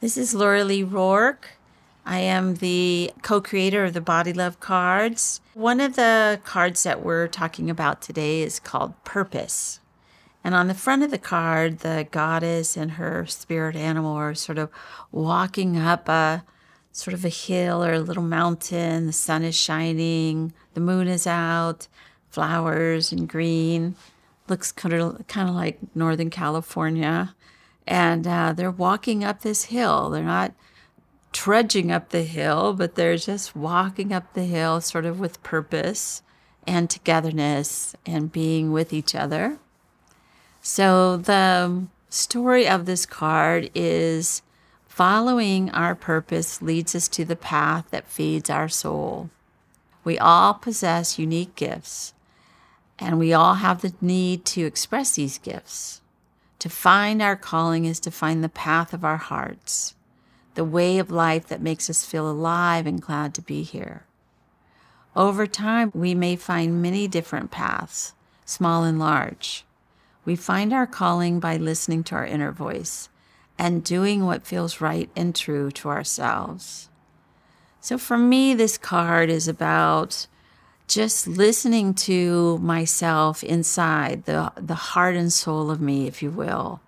this is Laura Lee Rourke. I am the co creator of the Body Love cards. One of the cards that we're talking about today is called Purpose. And on the front of the card, the goddess and her spirit animal are sort of walking up a sort of a hill or a little mountain. The sun is shining, the moon is out, flowers and green. Looks kind of, kind of like Northern California and uh, they're walking up this hill. They're not trudging up the hill, but they're just walking up the hill sort of with purpose and togetherness and being with each other. So the story of this card is following our purpose leads us to the path that feeds our soul. We all possess unique gifts, and we all have the need to express these gifts. To find our calling is to find the path of our hearts, the way of life that makes us feel alive and glad to be here. Over time, we may find many different paths, small and large. We find our calling by listening to our inner voice and doing what feels right and true to ourselves. So, for me, this card is about just listening to myself inside, the, the heart and soul of me, if you will,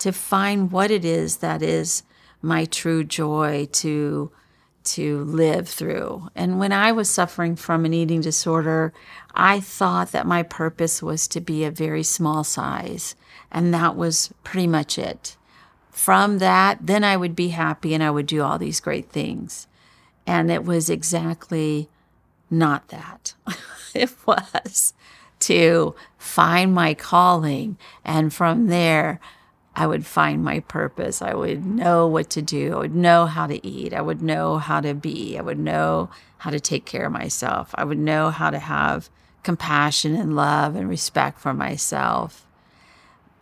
to find what it is that is my true joy to to live through. And when I was suffering from an eating disorder, I thought that my purpose was to be a very small size, and that was pretty much it. From that, then I would be happy and I would do all these great things. And it was exactly not that. it was to find my calling. And from there, I would find my purpose. I would know what to do. I would know how to eat. I would know how to be. I would know how to take care of myself. I would know how to have compassion and love and respect for myself.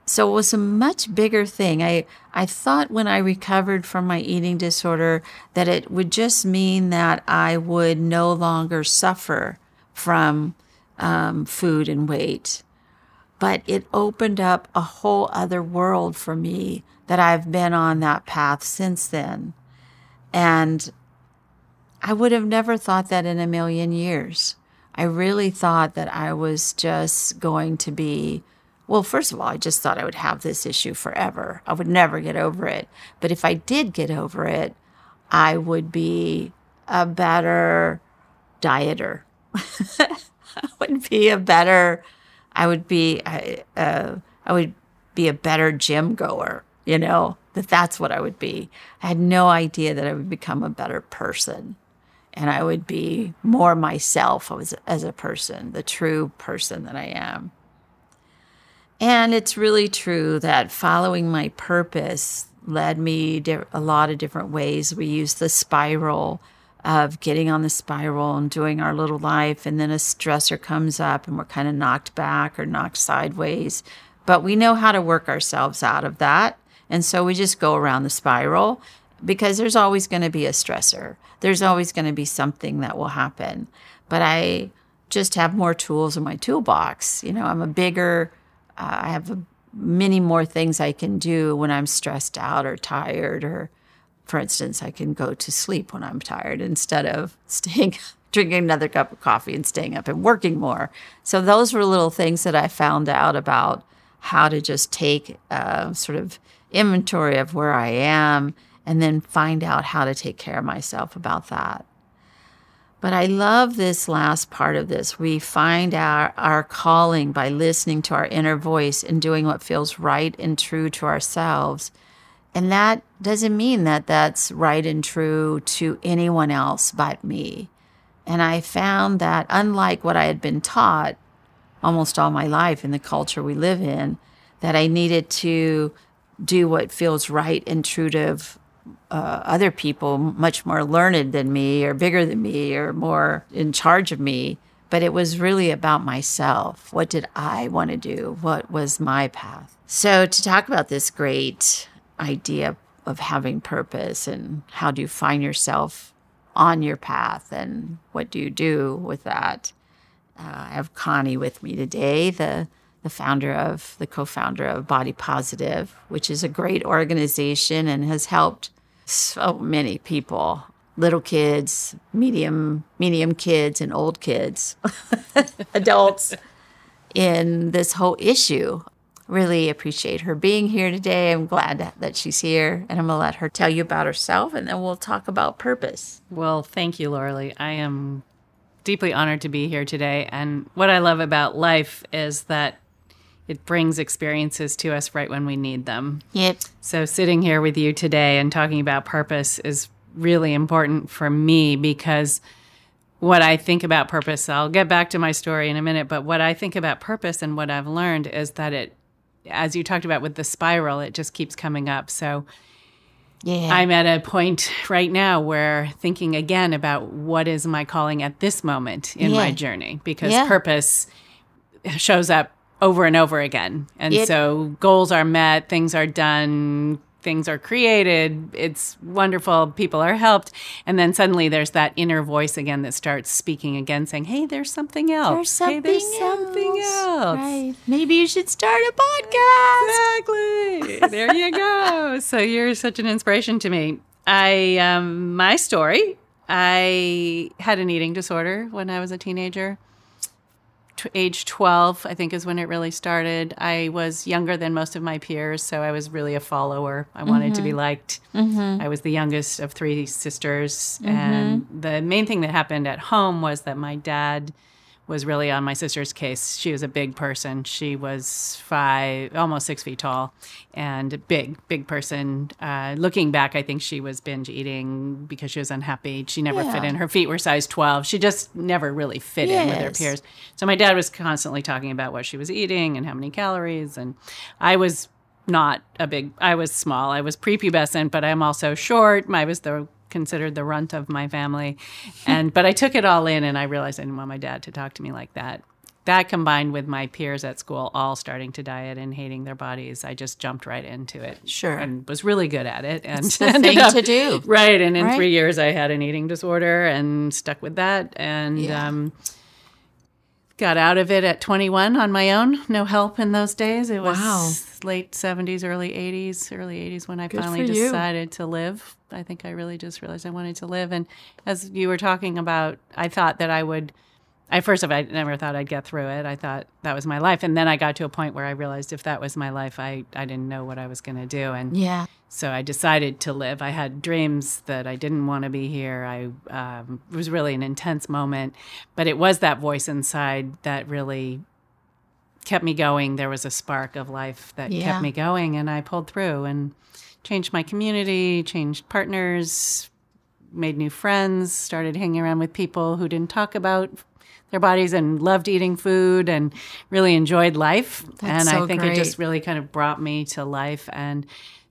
So it was a much bigger thing. I, I thought when I recovered from my eating disorder that it would just mean that I would no longer suffer from um, food and weight. But it opened up a whole other world for me that I've been on that path since then. And I would have never thought that in a million years. I really thought that I was just going to be well, first of all, I just thought I would have this issue forever. I would never get over it. But if I did get over it, I would be a better dieter. I would be a better, I would be, uh, I would be a better gym goer, you know, that that's what I would be. I had no idea that I would become a better person and I would be more myself as, as a person, the true person that I am. And it's really true that following my purpose led me a lot of different ways. We use the spiral of getting on the spiral and doing our little life, and then a stressor comes up and we're kind of knocked back or knocked sideways. But we know how to work ourselves out of that. And so we just go around the spiral because there's always going to be a stressor. There's always going to be something that will happen. But I just have more tools in my toolbox. You know, I'm a bigger uh, I have many more things I can do when I'm stressed out or tired, or for instance, I can go to sleep when I'm tired instead of staying, drinking another cup of coffee and staying up and working more. So those were little things that I found out about how to just take a sort of inventory of where I am and then find out how to take care of myself about that. But I love this last part of this. We find our, our calling by listening to our inner voice and doing what feels right and true to ourselves. And that doesn't mean that that's right and true to anyone else but me. And I found that, unlike what I had been taught almost all my life in the culture we live in, that I needed to do what feels right and true to uh, other people much more learned than me or bigger than me or more in charge of me. But it was really about myself. What did I want to do? What was my path? So, to talk about this great idea of having purpose and how do you find yourself on your path and what do you do with that? Uh, I have Connie with me today, the the founder of the co-founder of Body Positive, which is a great organization and has helped so many people, little kids, medium medium kids and old kids, adults in this whole issue. Really appreciate her being here today. I'm glad that she's here, and I'm gonna let her tell you about herself, and then we'll talk about purpose. Well, thank you, Laura I am deeply honored to be here today. And what I love about life is that it brings experiences to us right when we need them. Yep. So sitting here with you today and talking about purpose is really important for me because what I think about purpose, I'll get back to my story in a minute, but what I think about purpose and what I've learned is that it as you talked about with the spiral, it just keeps coming up. So yeah. I'm at a point right now where thinking again about what is my calling at this moment in yeah. my journey because yeah. purpose shows up over and over again. And it, so goals are met, things are done, things are created, it's wonderful, people are helped. And then suddenly there's that inner voice again that starts speaking again, saying, Hey, there's something else. There's something, hey, there's else. something else. Right. Maybe you should start a podcast. Exactly. there you go. So you're such an inspiration to me. I, um, my story, I had an eating disorder when I was a teenager t- age 12, I think, is when it really started. I was younger than most of my peers, so I was really a follower. I wanted mm-hmm. to be mm-hmm. liked. Mm-hmm. I was the youngest of three sisters. Mm-hmm. And the main thing that happened at home was that my dad was really on my sister's case. She was a big person. She was five, almost six feet tall, and big, big person. Uh, looking back, I think she was binge eating because she was unhappy. She never yeah. fit in. Her feet were size 12. She just never really fit yes. in with her peers. So my dad was constantly talking about what she was eating and how many calories. And I was not a big, I was small. I was prepubescent, but I'm also short. I was the considered the runt of my family. And but I took it all in and I realized I didn't want my dad to talk to me like that. That combined with my peers at school all starting to diet and hating their bodies, I just jumped right into it. Sure. And was really good at it. And it's the thing up, to do. Right. And in right? three years I had an eating disorder and stuck with that. And yeah. um got out of it at 21 on my own. No help in those days. It was wow. late 70s, early 80s, early 80s when I Good finally decided to live. I think I really just realized I wanted to live. And as you were talking about, I thought that I would. I first of all, I never thought I'd get through it. I thought that was my life, and then I got to a point where I realized if that was my life, I I didn't know what I was going to do, and yeah, so I decided to live. I had dreams that I didn't want to be here. I um, it was really an intense moment, but it was that voice inside that really kept me going. There was a spark of life that yeah. kept me going, and I pulled through and changed my community, changed partners, made new friends, started hanging around with people who didn't talk about their bodies and loved eating food and really enjoyed life. That's and so I think great. it just really kind of brought me to life and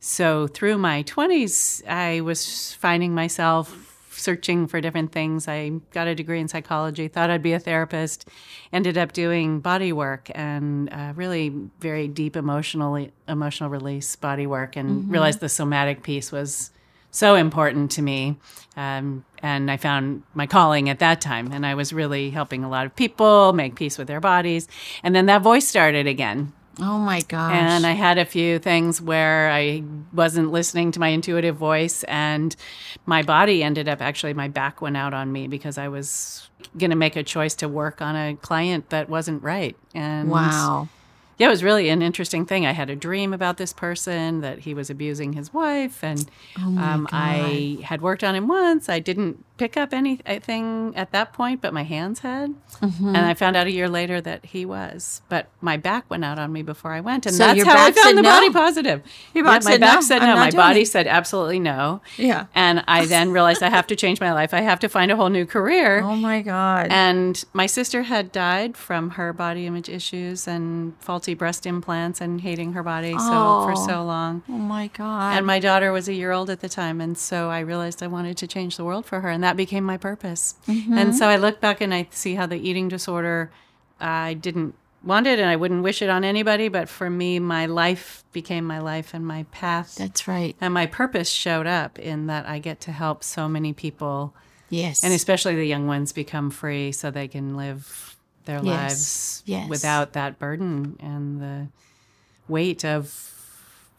so through my 20s, I was finding myself searching for different things. I got a degree in psychology, thought I'd be a therapist, ended up doing body work and uh, really very deep emotional emotional release body work, and mm-hmm. realized the somatic piece was so important to me. Um, and I found my calling at that time, and I was really helping a lot of people make peace with their bodies. And then that voice started again Oh my gosh. And I had a few things where I wasn't listening to my intuitive voice, and my body ended up actually, my back went out on me because I was going to make a choice to work on a client that wasn't right. And wow. Yeah, it was really an interesting thing. I had a dream about this person that he was abusing his wife, and oh um, I had worked on him once. I didn't pick up anything at that point, but my hands had. Mm-hmm. And I found out a year later that he was. But my back went out on me before I went, and So that's how I found the no? body positive. Your Yeah, my said back no, said no. My body it. said absolutely no. Yeah. And I then realized I have to change my life. I have to find a whole new career. Oh my God. And my sister had died from her body image issues and faulty breast implants and hating her body so for Oh. so long. oh my God. And my daughter was a year old at the time, and so I realized I wanted to change the world for her, and that became my purpose. Mm-hmm. And so I look back and I see how the eating disorder, I didn't want it, and I wouldn't wish it on anybody, but for me, my life became my life, and my path That's right. and my purpose showed up in that I get to help so many people, Yes. and especially the young ones, become free so they can live their Yes. lives Yes. without that burden and the weight of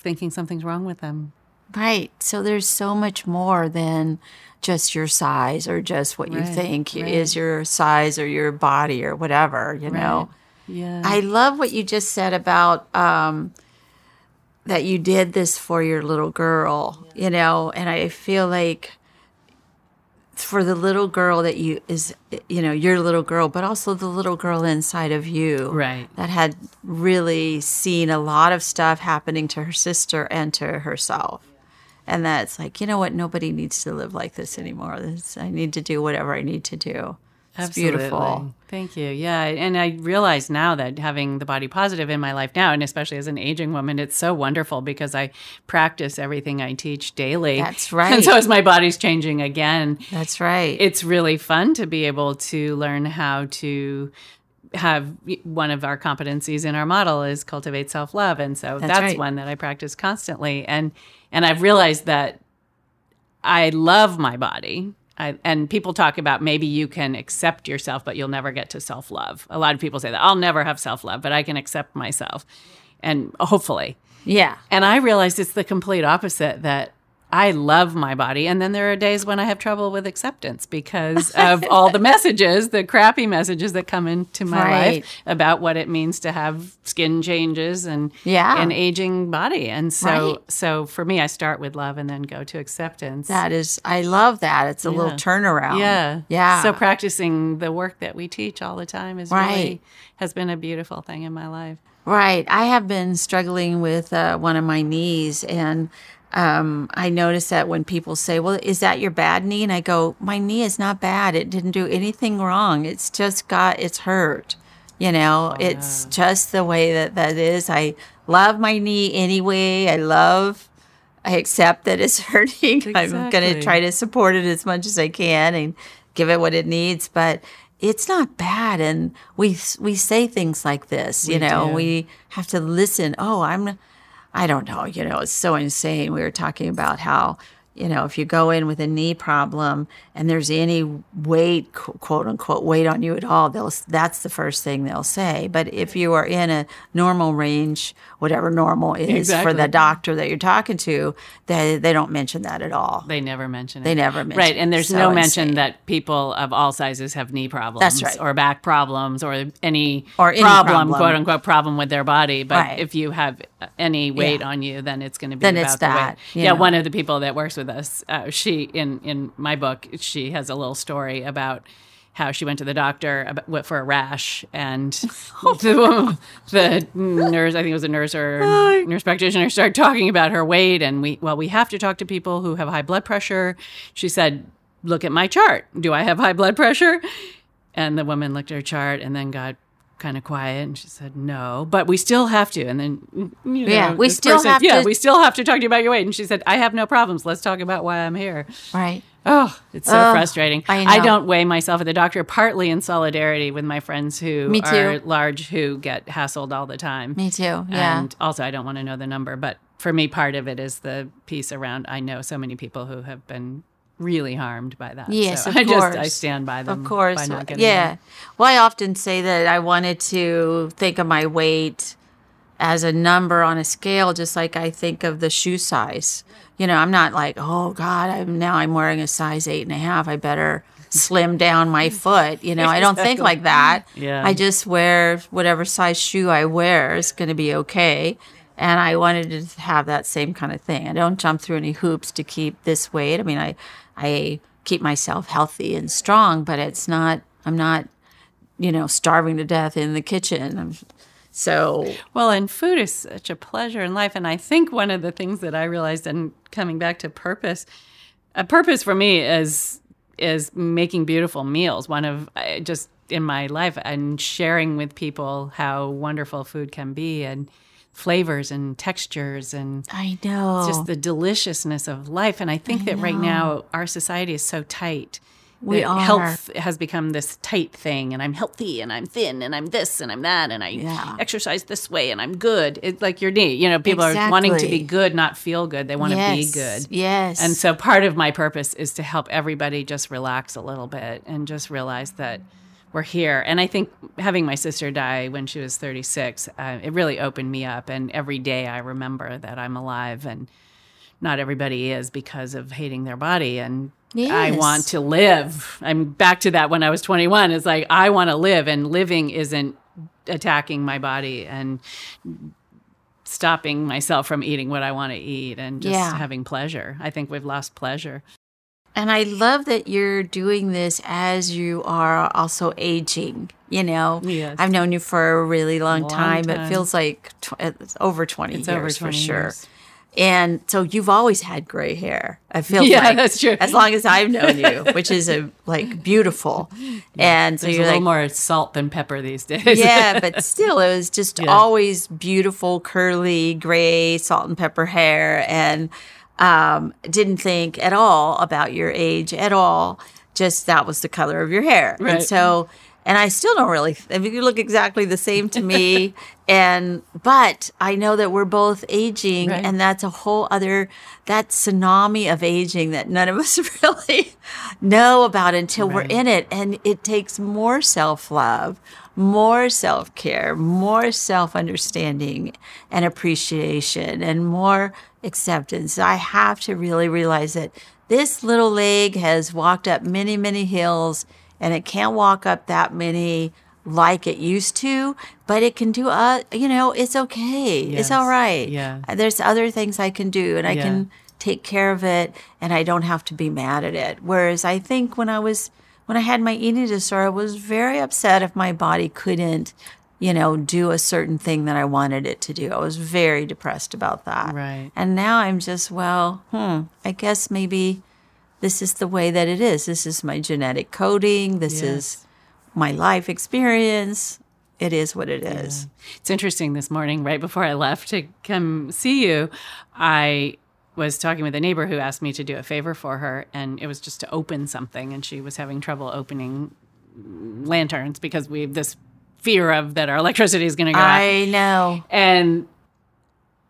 thinking something's wrong with them. Right. So there's so much more than just your size or just what you think right. is your size or your body or whatever, you know. Yeah. I love what you just said about um, that you did this for your little girl, you know, and I feel like for the little girl that you is you know your little girl but also the little girl inside of you Right. that had really seen a lot of stuff happening to her sister and to herself and that's like you know what nobody needs to live like this anymore this, i need to do whatever i need to do it's beautiful Absolutely. Thank you. Yeah. And I realize now that having the body positive in my life now, and especially as an aging woman, it's so wonderful because I practice everything I teach daily. That's right And so as my body's changing again, that's right it's really fun to be able to learn how to have one of our competencies in our model is cultivate self-love. And so That's that's, right. one that I practice constantly. And and I've realized that I love my body. I, and people talk about maybe you can accept yourself but you'll never get to self-love. A lot of people say that I'll never have self-love but I can accept myself. And hopefully. Yeah. And I realized it's the complete opposite that I love my body. And then there are days when I have trouble with acceptance because of all the messages, the crappy messages that come into my Right. life about what it means to have skin changes and Yeah. an aging body. And so Right. so for me I start with love and then go to acceptance. that is i love that it's a little turnaround yeah. yeah So practicing the work that we teach all the time is Right. really has been a beautiful thing in my life. Right. I have been struggling with uh, one of my knees, and um, I notice that when people say, Well, is that your bad knee? And I go, My knee is not bad. It didn't do anything wrong. It's just got, it's hurt. You know, it's just the way that that is. I love my knee anyway. I love, I accept that it's hurting. I'm going to try to support it as much as I can and give it what it needs. But it's not bad. And we we say things like this, you We know, do. we have to listen. Oh, I'm, I don't know, you know, it's so insane. We were talking about how, you know, if you go in with a knee problem and there's any weight, quote unquote, weight on you at all, they'll that's the first thing they'll say. But if you are in a normal range, whatever normal is for the doctor that you're talking to, they they don't mention that at all. They never mention it. They never mention Right, and there's So no mention insane. that people of all sizes have knee problems That's right. or back problems or any, Or any problem, problem. quote unquote, problem with their body. But Right. if you have any weight Yeah. on you, then it's going to be Then about the that, weight. Yeah, know. one of the people that works with us, uh, she in in my book, she has a little story about how she went to the doctor about, what- for a rash, and the, the nurse, I think it was a nurse or nurse practitioner, started talking about her weight, and we well, we have to talk to people who have high blood pressure. She said, "Look at my chart. Do I have high blood pressure?" And the woman looked at her chart and then got kind of quiet, and she said, "No, but we still have to." And then you know, Yeah, we still have yeah, to- we still have to talk to you about your weight. And she said, "I have no problems. Let's talk about why I'm here." Right. Oh, it's so frustrating. I know. don't weigh myself at the doctor, partly in solidarity with my friends who Me too. are large, who get hassled all the time. Me too. Yeah. And also, I don't want to know the number, but for me, part of it is the piece around I know so many people who have been really harmed by that. Yes, so of I just I stand by them. Of course. by not getting Yeah. them. Well, I often say that I wanted to think of my weight as a number on a scale, just like I think of the shoe size. You know, I'm not like, oh God, I'm now I'm wearing a size eight and a half. I better slim down my foot. You know, I don't think like that. Yeah. I just wear whatever size shoe I wear is going to be okay. And I wanted to have that same kind of thing. I don't jump through any hoops to keep this weight. I mean, I, I keep myself healthy and strong, but it's not, I'm not, you know, starving to death in the kitchen. I'm, so, Well, and food is such a pleasure in life. And I think one of the things that I realized, and coming back to purpose, a purpose for me is is making beautiful meals. One of just in my life and sharing with people how wonderful food can be and flavors and textures and I know. just the deliciousness of life. And I think that right now our society is so tight. We are. Health has become this tight thing, and I'm healthy, and I'm thin, and I'm this, and I'm that, and I Yeah. exercise this way, and I'm good. It's like your knee. You know, people are wanting to be good, not feel good. They want to be good. Yes. And so part of my purpose is to help everybody just relax a little bit and just realize that we're here. And I think having my sister die when she was 36, uh, it really opened me up. And every day I remember that I'm alive and not everybody is because of hating their body. And I want to live. I'm back to that when I was 21. It's like, I want to live, and living isn't attacking my body and stopping myself from eating what I want to eat and just Yeah. having pleasure. I think we've lost pleasure. And I love that you're doing this as you are also aging. You know, Yes. I've known you for a really long, Long time. It feels like tw- it's over 20 It's years over for 20 sure. years. And so you've always had gray hair. I feel Yeah, like that's true. As long as I've known you, which is a like beautiful. And so you're a little more salt than pepper these days. yeah, but still, it was just Yeah. always beautiful, curly, gray, salt and pepper hair, and um, didn't think at all about your age at all. Just that was the color of your hair, and so. And I still don't really. I mean, you look exactly the same to me, and but I know that we're both aging, Right. and that's a whole other that tsunami of aging that none of us really know about until we're in it. And it takes more self love, more self care, more self understanding and appreciation, and more acceptance. I have to really realize that this little leg has walked up many, many hills and it can't walk up that many like it used to, but it can do, uh, you know, it's okay. It's all right. Yeah. There's other things I can do and I Yeah. can take care of it and I don't have to be mad at it. Whereas I think when I was when I had my eating disorder, I was very upset if my body couldn't, you know, do a certain thing that I wanted it to do. I was very depressed about that. Right. And now I'm just, well, hmm, I guess maybe this is the way that it is. This is my genetic coding. This is my life experience. It is what it is. It's interesting this morning, right before I left to come see you, I was talking with a neighbor who asked me to do a favor for her, and it was just to open something, and she was having trouble opening lanterns because we have this fear of that our electricity is going to go out. I know. And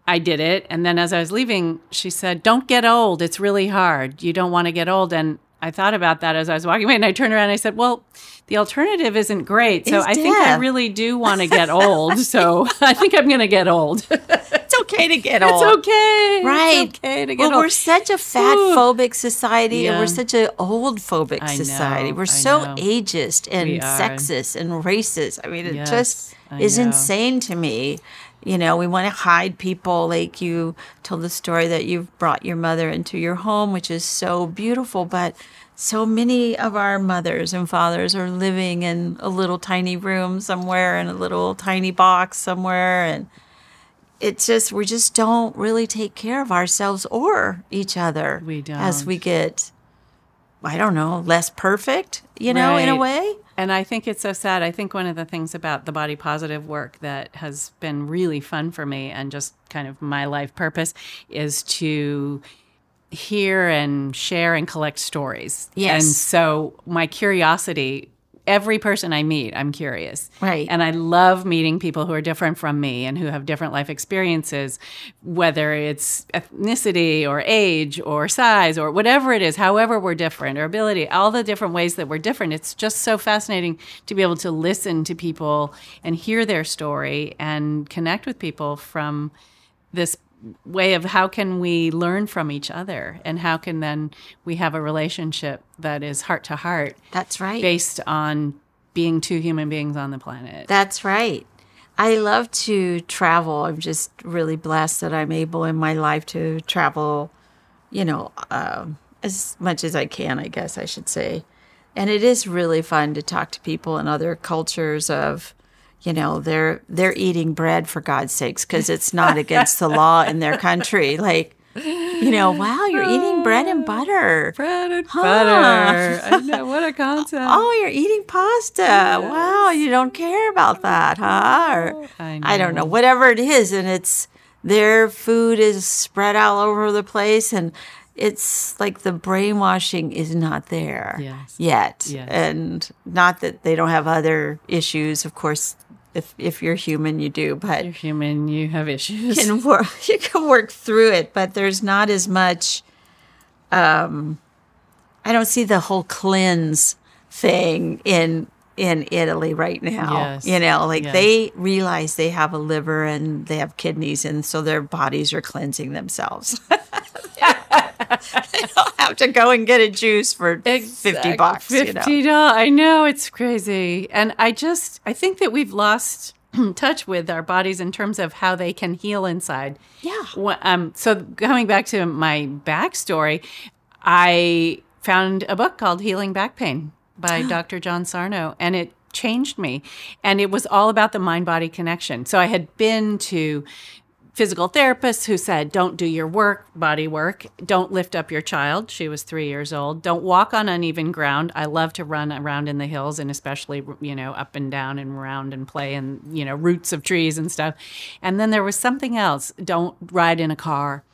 I did it. And then as I was leaving, she said, Don't get old. It's really hard. You don't want to get old. And I thought about that as I was walking away. And I turned around and I said, Well, the alternative isn't great. So It's I think I really do want to get old. So I think I'm going to get old. It's okay to get it's old. okay. Right. It's okay to get Well, old. we're such a fat phobic society and we're such an old phobic I society. know, We're I so know. ageist and sexist and racist. I mean, it Yes, just I is know. insane to me. You know, we want to hide people. Like you told the story that you've brought your mother into your home, which is so beautiful. But so many of our mothers and fathers are living in a little tiny room somewhere in a little tiny box somewhere. And it's just, we just don't really take care of ourselves or each other. We As don't. we get, I don't know, less perfect, you know, in a way. And I think it's so sad. I think one of the things about the body positive work that has been really fun for me and just kind of my life purpose is to hear and share and collect stories. Yes. And so my curiosity, every person I meet, I'm curious. Right. And I love meeting people who are different from me and who have different life experiences, whether it's ethnicity or age or size or whatever it is, however we're different or ability, all the different ways that we're different. It's just so fascinating to be able to listen to people and hear their story and connect with people from this way of how can we learn from each other and how can then we have a relationship that is heart to heart That's right. based on being two human beings on the planet. That's right. I love to travel. I'm just really blessed that I'm able in my life to travel, you know, um as much as I can, I guess I should say. And it is really fun to talk to people in other cultures of, you know, they're they're eating bread for God's sakes because it's not against the law in their country. Like, you know, wow, you're eating bread and ah, butter. Bread and Huh. butter. I know what a concept. Oh, you're eating pasta. Wow, you don't care about that, huh? Or, oh, I I don't know, whatever it is. And it's their food is spread all over the place. And it's like the brainwashing is not there Yes. yet. Yes. And not that they don't have other issues. Of course, if, if you're human, you do. But You're human. You have issues. can work you can work through it but there's not as much um i don't see the whole cleanse thing in in italy right now Yes. you know like Yes. they realize they have a liver and they have kidneys and so their bodies are cleansing themselves they don't have to go and get a juice for 50 bucks you know? I know it's crazy, and I just I think that we've lost touch with our bodies in terms of how they can heal inside. Yeah. Um. So coming back to my backstory, I found a book called Healing Back Pain by Dr. John Sarno, and it changed me. And it was all about the mind body connection. So I had been to physical therapists who said, don't do your work, body work. Don't lift up your child. She was three years old. Don't walk on uneven ground. I love to run around in the hills and especially, you know, up and down and around and play in, you know, roots of trees and stuff. And then there was something else. Don't ride in a car.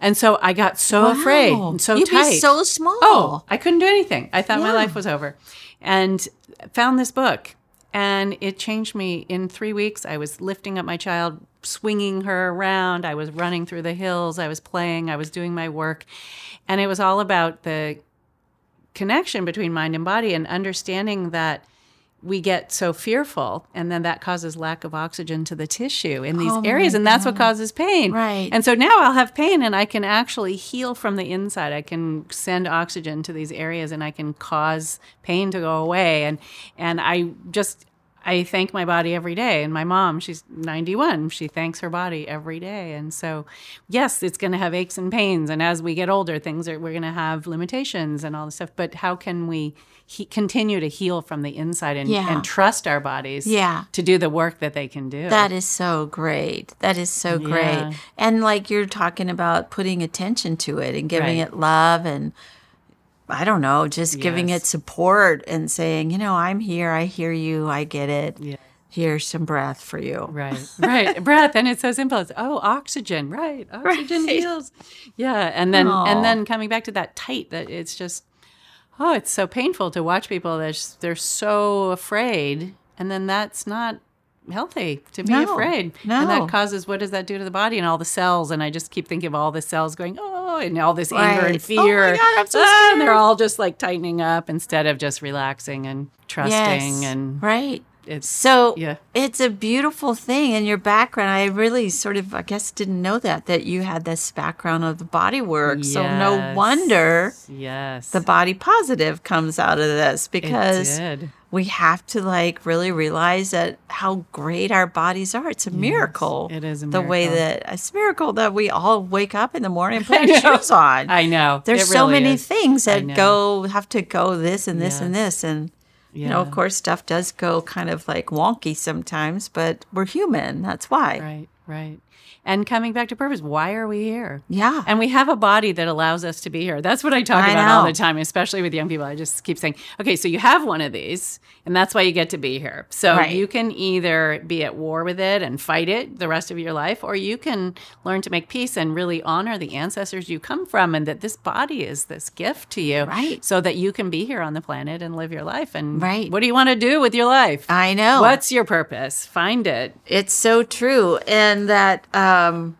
And so I got so afraid and so You'd tight. be so oh, small Oh, I couldn't do anything. I thought my life was over. And found this book and it changed me in 3 weeks. I was lifting up my child, swinging her around, I was running through the hills, I was playing, I was doing my work. And it was all about the connection between mind and body and understanding that we get so fearful and then that causes lack of oxygen to the tissue in these Oh areas and that's what causes pain. Right. and so now i'll have pain and i can actually heal from the inside. I can send oxygen to these areas and i can cause pain to go away. And and i just I thank my body every day. And my mom, she's 91, she thanks her body every day. And so, yes, it's going to have aches and pains. And as we get older, things are, we're going to have limitations and all this stuff. But how can we he, continue to heal from the inside and, Yeah. and trust our bodies Yeah. to do the work that they can do? That is so great. That is so Yeah. great. And like you're talking about putting attention to it and giving Right. it love and I don't know, just giving it support and saying, you know, I'm here, I hear you, I get it. Yeah. Here's some breath for you. Right, right. Breath, and it's so simple. It's oh, oxygen, right? Oxygen Right. heals. Yeah, and then Aw. and then coming back to that tight, that it's just oh, it's so painful to watch people. They're they're so afraid, and then that's not healthy to be No, afraid. no. and that causes what does that do to the body and all the cells? And I just keep thinking of all the cells going oh, and all this anger and Right. Oh fear. God, I'm so Ah, and they're all just like tightening up instead of just relaxing and trusting Yes. and right. it's So Yeah. it's a beautiful thing in your background. I really sort of, I guess, didn't know that that you had this background of the body work. So no wonder yes the body positive comes out of this because. We have to like really realize that how great our bodies are. It's a miracle. it is a the way that it's a miracle that we all wake up in the morning and put our shoes on. I know. There's It so really many is. things that go have to go this and this and this and you know, of course, stuff does go kind of like wonky sometimes, but we're human. That's why. Right, right. And coming back to purpose, why are we here? Yeah. And we have a body that allows us to be here. That's what I talk I about all the time, especially with young people. I just keep saying, okay, so you have one of these, and that's why you get to be here. So Right. you can either be at war with it and fight it the rest of your life, or you can learn to make peace and really honor the ancestors you come from and that this body is this gift to you. Right. So that you can be here on the planet and live your life. And Right. what do you want to do with your life? I know. What's your purpose? Find it. It's so true. And that, um,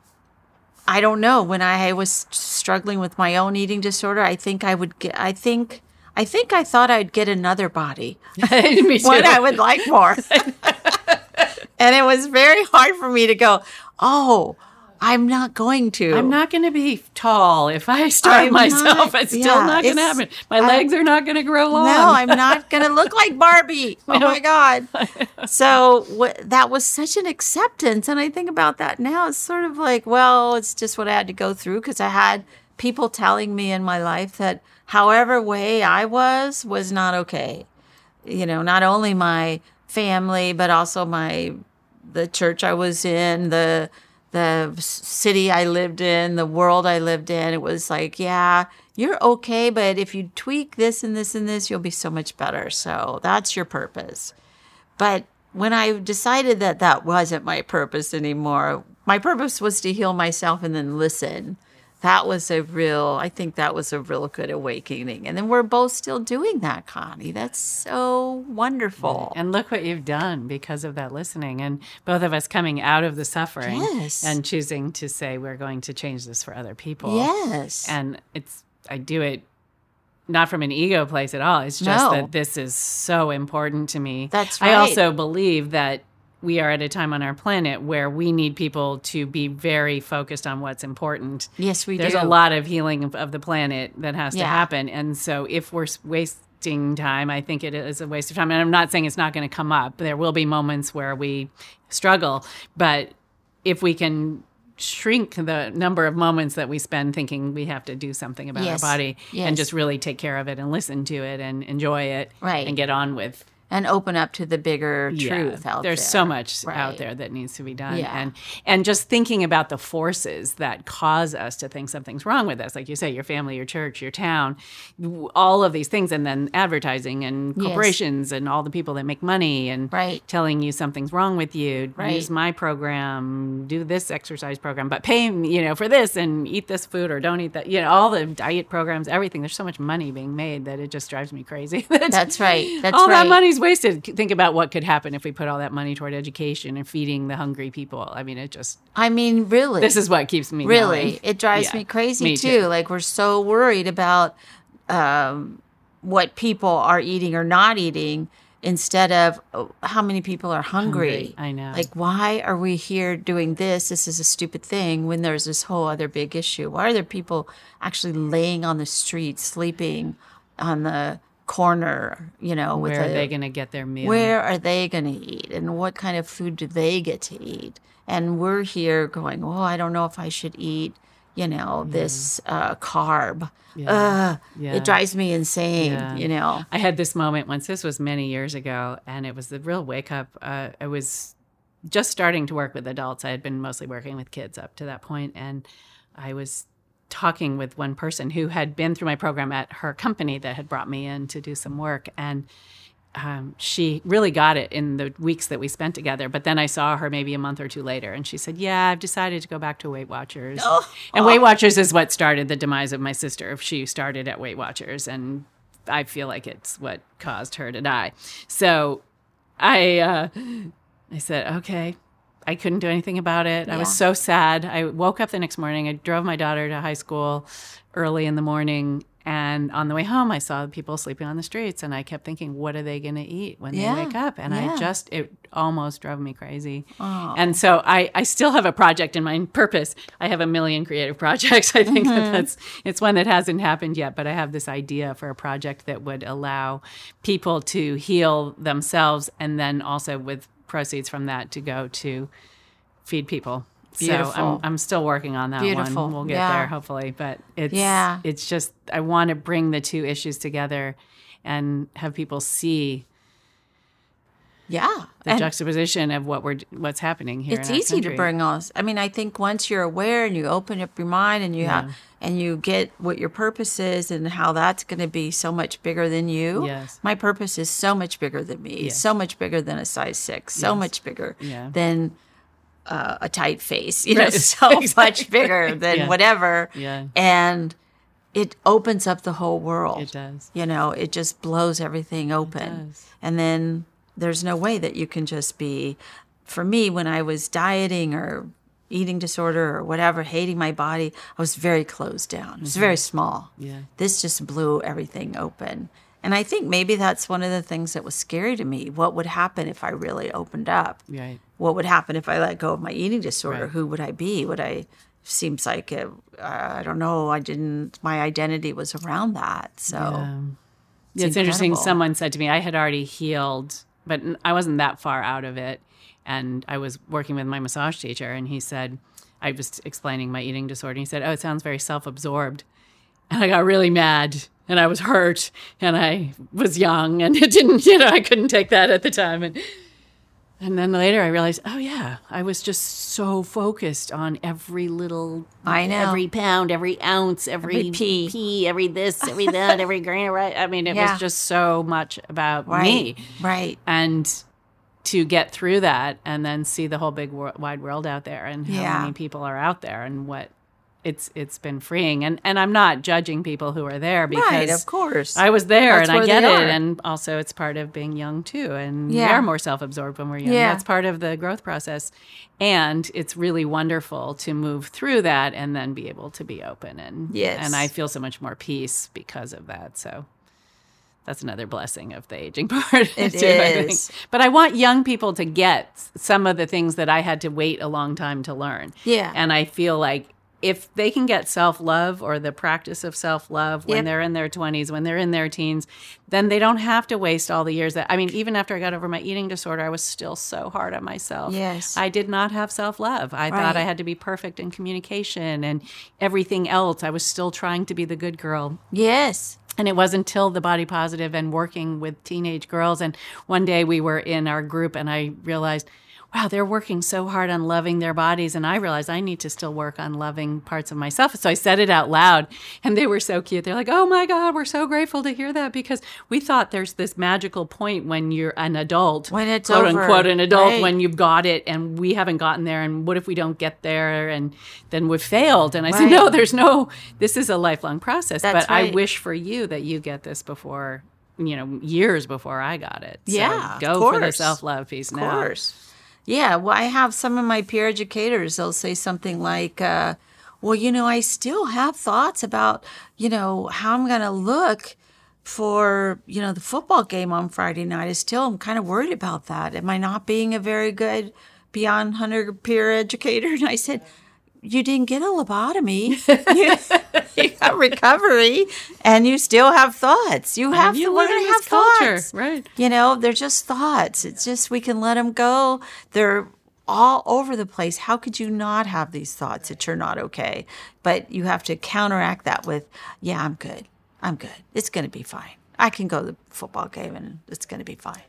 I don't know. When I was struggling with my own eating disorder, I think I would get, I think, I think I thought I'd get another body. What I would like more. and it was very hard for me to go, oh, I'm not going to. I'm not going to be tall. If I starve myself, not- it's still yeah, not going to happen. My I- legs are not going to grow long. No, I'm not going to look like Barbie. Oh my God. So wh- that was such an acceptance. And I think about that now. It's sort of like, well, it's just what I had to go through because I had people telling me in my life that however way I was was not okay. You know, not only my family, but also my the church I was in, the the city I lived in, the world I lived in. It was like, yeah, you're okay, but if you tweak this and this and this, you'll be so much better. So that's your purpose. But when I decided that that wasn't my purpose anymore, my purpose was to heal myself and then listen. That was a real, I think that was a real good awakening. And then we're both still doing that, Connie. That's so wonderful. And look what you've done because of that listening, and both of us coming out of the suffering Yes. and choosing to say, we're going to change this for other people. Yes. And it's, I do it not from an ego place at all. It's just No. that this is so important to me. That's right. I also believe that we are at a time on our planet where we need people to be very focused on what's important. yes, we There's do. There's a lot of healing of, of the planet that has to happen. And so if we're wasting time, I think it is a waste of time. And I'm not saying it's not going to come up. There will be moments where we struggle, but if we can shrink the number of moments that we spend thinking we have to do something about Yes. our body Yes. and just really take care of it and listen to it and enjoy it Right. and get on with and open up to the bigger truth out there's there. so much out there that needs to be done Yeah. and and just thinking about the forces that cause us to think something's wrong with us like you say your family your church your town all of these things and then advertising and Yes. corporations and all the people that make money and Right. telling you something's wrong with you Right. use my program do this exercise program but pay me you know for this and eat this food or don't eat that you know all the diet programs everything there's so much money being made that it just drives me crazy That's right. That's all right. that money's wasted. Think about what could happen if we put all that money toward education and feeding the hungry people. I mean, it just I mean, really. this is what keeps me really going. it drives Yeah, me crazy me too. too. like we're so worried about um, what people are eating or not eating instead of oh, how many people are hungry. Hungry, I know. like why are we here doing this this is a stupid thing when there's this whole other big issue why are there people actually laying on the street sleeping on the corner you know with Where are a, they going to get their meal? where are they going to eat and what kind of food do they get to eat and we're here going oh i don't know if i should eat you know this uh, carb Ugh, Yeah. it drives me insane Yeah. you know I had this moment once. This was many years ago, and it was the real wake up. Uh, I was just starting to work with adults. I had been mostly working with kids up to that point, and I was talking with one person who had been through my program at her company that had brought me in to do some work, and um, she really got it in the weeks that we spent together. But then I saw her maybe a month or two later, and she said, "Yeah, I've decided to go back to Weight Watchers." Oh. And Weight Watchers is what started the demise of my sister. If she started at Weight Watchers, and I feel like it's what caused her to die. So I uh, I said, "Okay." I couldn't do anything about it. I was so sad. I woke up the next morning. I drove my daughter to high school early in the morning. And on the way home, I saw people sleeping on the streets. And I kept thinking, what are they going to eat when Yeah, they wake up? And yeah. I just, it almost drove me crazy. And so I, I still have a project in mind, purpose. I have a million creative projects. I think Mm-hmm. that that's, it's one that hasn't happened yet, but I have this idea for a project that would allow people to heal themselves and then also with proceeds from that to go to feed people. So I'm, I'm still working on that Beautiful. one. We'll get Yeah. there hopefully, but it's Yeah. it's just I want to bring the two issues together and have people see yeah the And- juxtaposition of what we're what's happening here. it's easy to bring us i mean i think once you're aware and you open up your mind and you have and you get what your purpose is and how that's going to be so much bigger than you Yes. my purpose is so much bigger than me Yes. so much bigger than a size six so Yes. much bigger Yeah. than uh, a tight face you know Right. so much bigger than Yeah. whatever Yeah. and it opens up the whole world It does. you know it just blows everything open and then there's no way that you can just be for me when i was dieting or eating disorder or whatever hating my body i was very closed down. It was very small. Mm-hmm. Yeah. this just blew everything open. And i think maybe that's one of the things that was scary to me. What would happen if i really opened up? Right. what would happen if i let go of my eating disorder? Right. who would i be? Would i seems like uh, i don't know. I didn't my identity was around that. So Um, yeah, it's interesting. Someone said to me, I had already healed, but I wasn't that far out of it. And I was working with my massage teacher, and he said, I was explaining my eating disorder. He said, "Oh, it sounds very self-absorbed," and I got really mad and I was hurt and I was young and it didn't, you know, I couldn't take that at the time and. And then later I realized, oh yeah, I was just so focused on every little I know. every pound, every ounce, every, Every pee. pea, every this, every that, every grain of rice. I mean, it Yeah. was just so much about Right. me. Right. And to get through that and then see the whole big wor- wide world out there and how Yeah. many people are out there and what it's it's been freeing and and I'm not judging people who are there because Right, of course. I was there That's and I get it are. and also it's part of being young too and we are more self-absorbed when we're young Yeah. that's part of the growth process and it's really wonderful to move through that and then be able to be open and Yes. and I feel so much more peace because of that so that's another blessing of the aging part. It too, I think. But I want young people to get some of the things that I had to wait a long time to learn. Yeah. And I feel like if they can get self love or the practice of self love when Yep. they're in their 20s, when they're in their teens, then they don't have to waste all the years that. I mean, even after I got over my eating disorder, I was still so hard on myself. Yes. I did not have self love. I thought I had to be perfect in communication and everything else. I was still trying to be the good girl. yes. And it wasn't until the body positive and working with teenage girls. And one day we were in our group and I realized, wow, they're working so hard on loving their bodies. And I realized I need to still work on loving parts of myself. So I said it out loud and they were so cute. They're like, oh my God, we're so grateful to hear that because we thought there's this magical point when you're an adult, When it's quote over. unquote, an adult, Right. when you've got it and we haven't gotten there. And what if we don't get there? And then we've failed. And I said, no, there's no, this is a lifelong process. That's but I wish for you that you get this before, you know, years before I got it. So Yeah, go for the self love piece Of now. course. Yeah. Well, I have some of my peer educators, they'll say something like, uh, well, you know, I still have thoughts about, you know, how I'm going to look for, you know, the football game on Friday night. I still I'm kind of worried about that. Am I not being a very good Beyond Hunger peer educator? And I said, you didn't get a lobotomy. you, you got recovery, and you still have thoughts. You have you to. We're going to have culture, thoughts, right. You know, they're just thoughts. It's just we can let them go. They're all over the place. How could you not have these thoughts that you're not okay? But you have to counteract that with, yeah, I'm good. I'm good. It's going to be fine. I can go to the football game and it's going to be fine.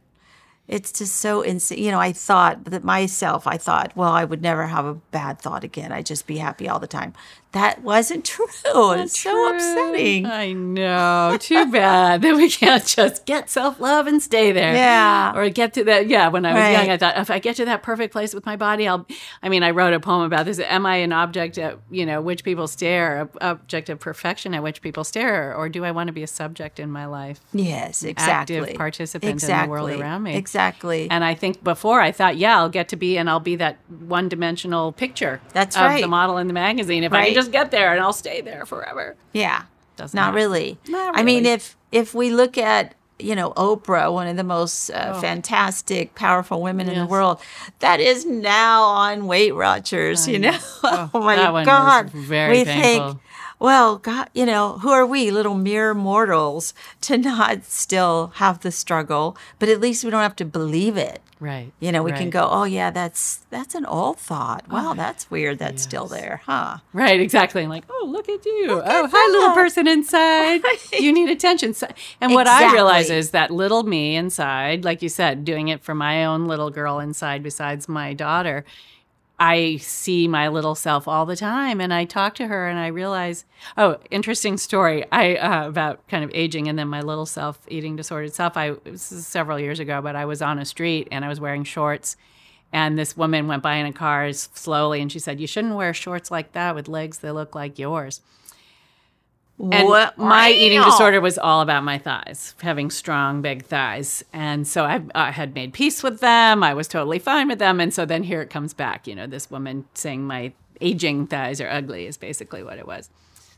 It's just so insane. You know, I thought that myself, I thought, well, I would never have a bad thought again. I'd just be happy all the time. That wasn't true. it's so True. upsetting. I know. Too bad that we can't just get self love and stay there. Yeah. Or get to that. Yeah. When I was Right. young, I thought if I get to that perfect place with my body, I'll. I mean, I wrote a poem about this. Am I an object at you know which people stare, a object of perfection at which people stare, or do I want to be a subject in my life? Yes, exactly. active participant in the world around me. Exactly. And I think before I thought, yeah, I'll get to be and I'll be that one dimensional picture That's of right. the model in the magazine. If I can just get there and I'll stay there forever. yeah. Doesn't not really. Not I mean, if if we look at you know Oprah, one of the most uh, fantastic, powerful women in the Oh. World, that is now on Weight Watchers. You know, oh, my that one was God, very we painful. think. Well, God, you know, who are we, little mere mortals, to not still have the struggle? But at least we don't have to believe it. Right. You know, we can go, oh yeah, that's that's an old thought. Oh, wow, that's weird. That's still there, huh? Right, exactly. And like, oh, look at you. oh, at hi, little person inside. You need attention. So- And what I realize is that little me inside, like you said, doing it for my own little girl inside besides my daughter, I see my little self all the time and I talk to her and I realize, oh, interesting story. I uh, about kind of aging and then my little self eating disorder self. I this is several years ago, but I was on a street and I was wearing shorts and this woman went by in a car slowly and she said, "You shouldn't wear shorts like that with legs that look like yours." And What- my eating disorder was all about my thighs, having strong, big thighs. And so I, I had made peace with them. I was totally fine with them. And so then here it comes back. You know, this woman saying my aging thighs are ugly is basically what it was.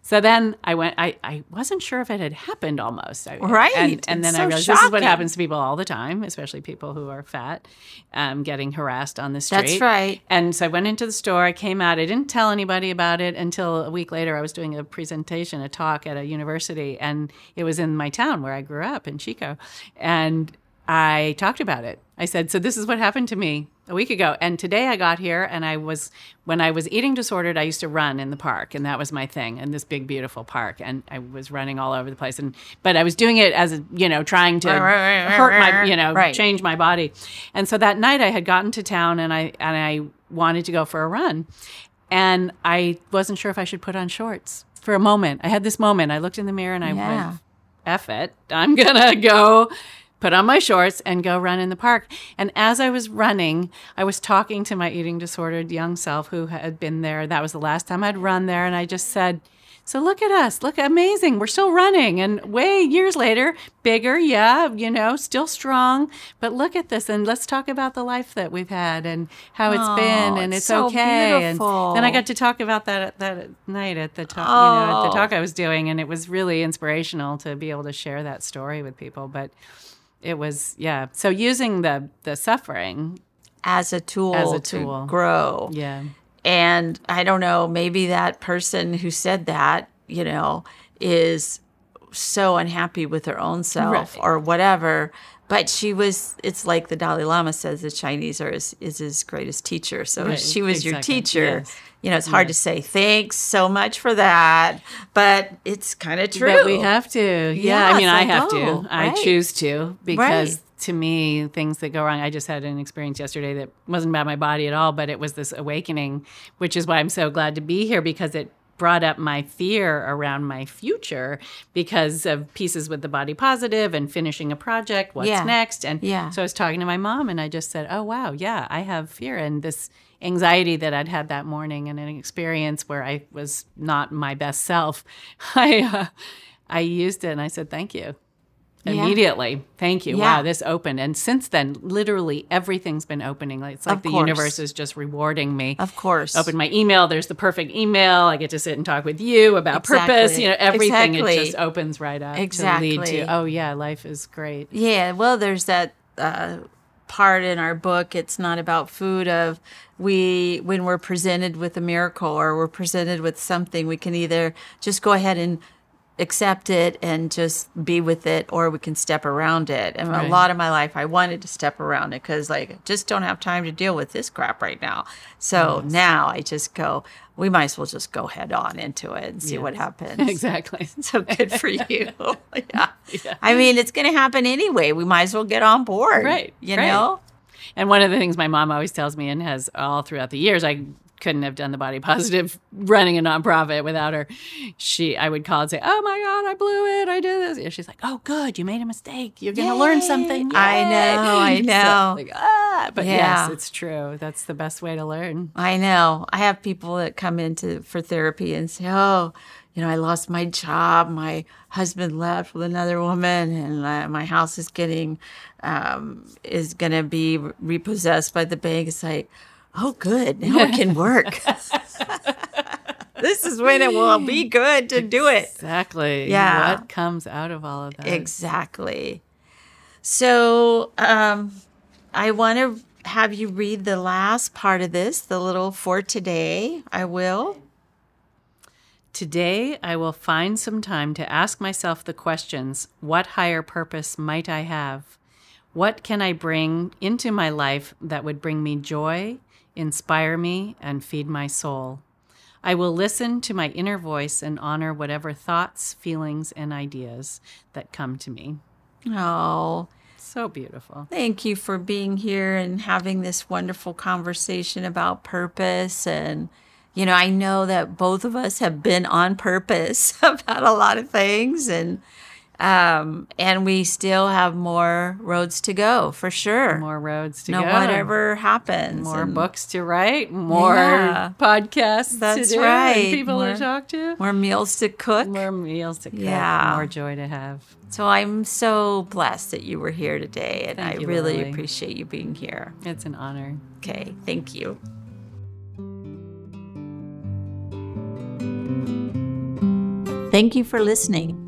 So then I went, I, I wasn't sure if it had happened almost. I, Right. And, and then It's I so realized this is what happens to people all the time, especially people who are fat, um, getting harassed on the street. That's right. And so I went into the store, I came out, I didn't tell anybody about it until a week later. I was doing a presentation, a talk at a university, and it was in my town where I grew up in Chico. And I talked about it. I said, So this is what happened to me a week ago. And today I got here and I was, when I was eating disordered, I used to run in the park and that was my thing in this big, beautiful park. And I was running all over the place. And, but I was doing it as, a, you know, trying to hurt my, you know, Right. change my body. And so that night I had gotten to town and I, and I wanted to go for a run. And I wasn't sure if I should put on shorts for a moment. I had this moment. I looked in the mirror and I Yeah. went, F it. I'm going to go put on my shorts and go run in the park. And as I was running, I was talking to my eating disordered young self who had been there. That was the last time I'd run there. And I just said, so look at us. Look amazing. We're still running. And way years later, bigger, yeah, you know, still strong. But look at this. And let's talk about the life that we've had and how it's Oh, been. And it's it's, so okay. beautiful. And then I got to talk about that that night at the talk, you know, at Oh. the talk I was doing. And it was really inspirational to be able to share that story with people. But it was, yeah. So using the the suffering, As a tool, As a to tool. grow. yeah. And I don't know, maybe that person who said that, you know, is so unhappy with her own self Right. or whatever. But she was, it's like the Dalai Lama says the Chinese are his, is his greatest teacher. So Right, she was your teacher. Yes. You know, it's hard to say thanks so much for that, but it's kind of true. But we have to. Yeah, I mean, it's I have to. I choose to because Right. to me, things that go wrong. I just had an experience yesterday that wasn't about my body at all, but it was this awakening, which is why I'm so glad to be here because it brought up my fear around my future because of pieces with the body positive and finishing a project what's Yeah. next and Yeah. so i was talking to my mom and i just said oh wow yeah i have fear and this anxiety that i'd had that morning and an experience where i was not my best self i uh, i used it and i said thank you Yeah. immediately thank you Yeah. wow this opened and since then literally everything's been opening like it's like the universe is just rewarding me Of course. open my email there's the perfect email i get to sit and talk with you about purpose you know everything Exactly. it just opens right up to lead Exactly. to oh yeah life is great Yeah, well, there's that uh, part in our book. It's not about food. Of we when we're presented with a miracle or we're presented with something, we can either just go ahead and accept it and just be with it, or we can step around it. And a lot of my life, I wanted to step around it because like I just don't have time to deal with this crap right now. So now I just go. We might as well just go head on into it and see what happens. exactly So good for you. yeah. I mean, it's going to happen anyway. We might as well get on board. Right, You right. know? And one of the things my mom always tells me and has all throughout the years, I couldn't have done the body positive running a nonprofit without her. She, I would call and say, "Oh my God, I blew it! I did this." And she's like, "Oh, good, you made a mistake. You're going to learn something." I know, I So, know. like, ah, but Yeah. yes, it's true. That's the best way to learn. I know. I have people that come into for therapy and say, "Oh, you know, I lost my job. My husband left with another woman, and uh, my house is getting um, is going to be repossessed by the bank." It's like, "Oh, good. Now it can work." this is when it will be good to do it. Exactly. Yeah. What comes out of all of that? Exactly. So um, I want to have you read the last part of this, the little for today. I will. Today, I will find some time to ask myself the questions What higher purpose might I have? What can I bring into my life that would bring me joy, inspire me, and feed my soul? I will listen to my inner voice and honor whatever thoughts, feelings, and ideas that come to me. Oh, So beautiful. thank you for being here and having this wonderful conversation about purpose. And, you know, I know that both of us have been on purpose about a lot of things. And, um, and we still have more roads to go for sure. More roads to no, go. whatever happens. More and- books to write, more Yeah. podcasts That's to do, right. people More- to talk to. more meals to cook. More meals to cook, Yeah. more joy to have. So I'm so blessed that you were here today, and Thank I you, really Lily. appreciate you being here. It's an honor. Okay, thank you. Thank you for listening.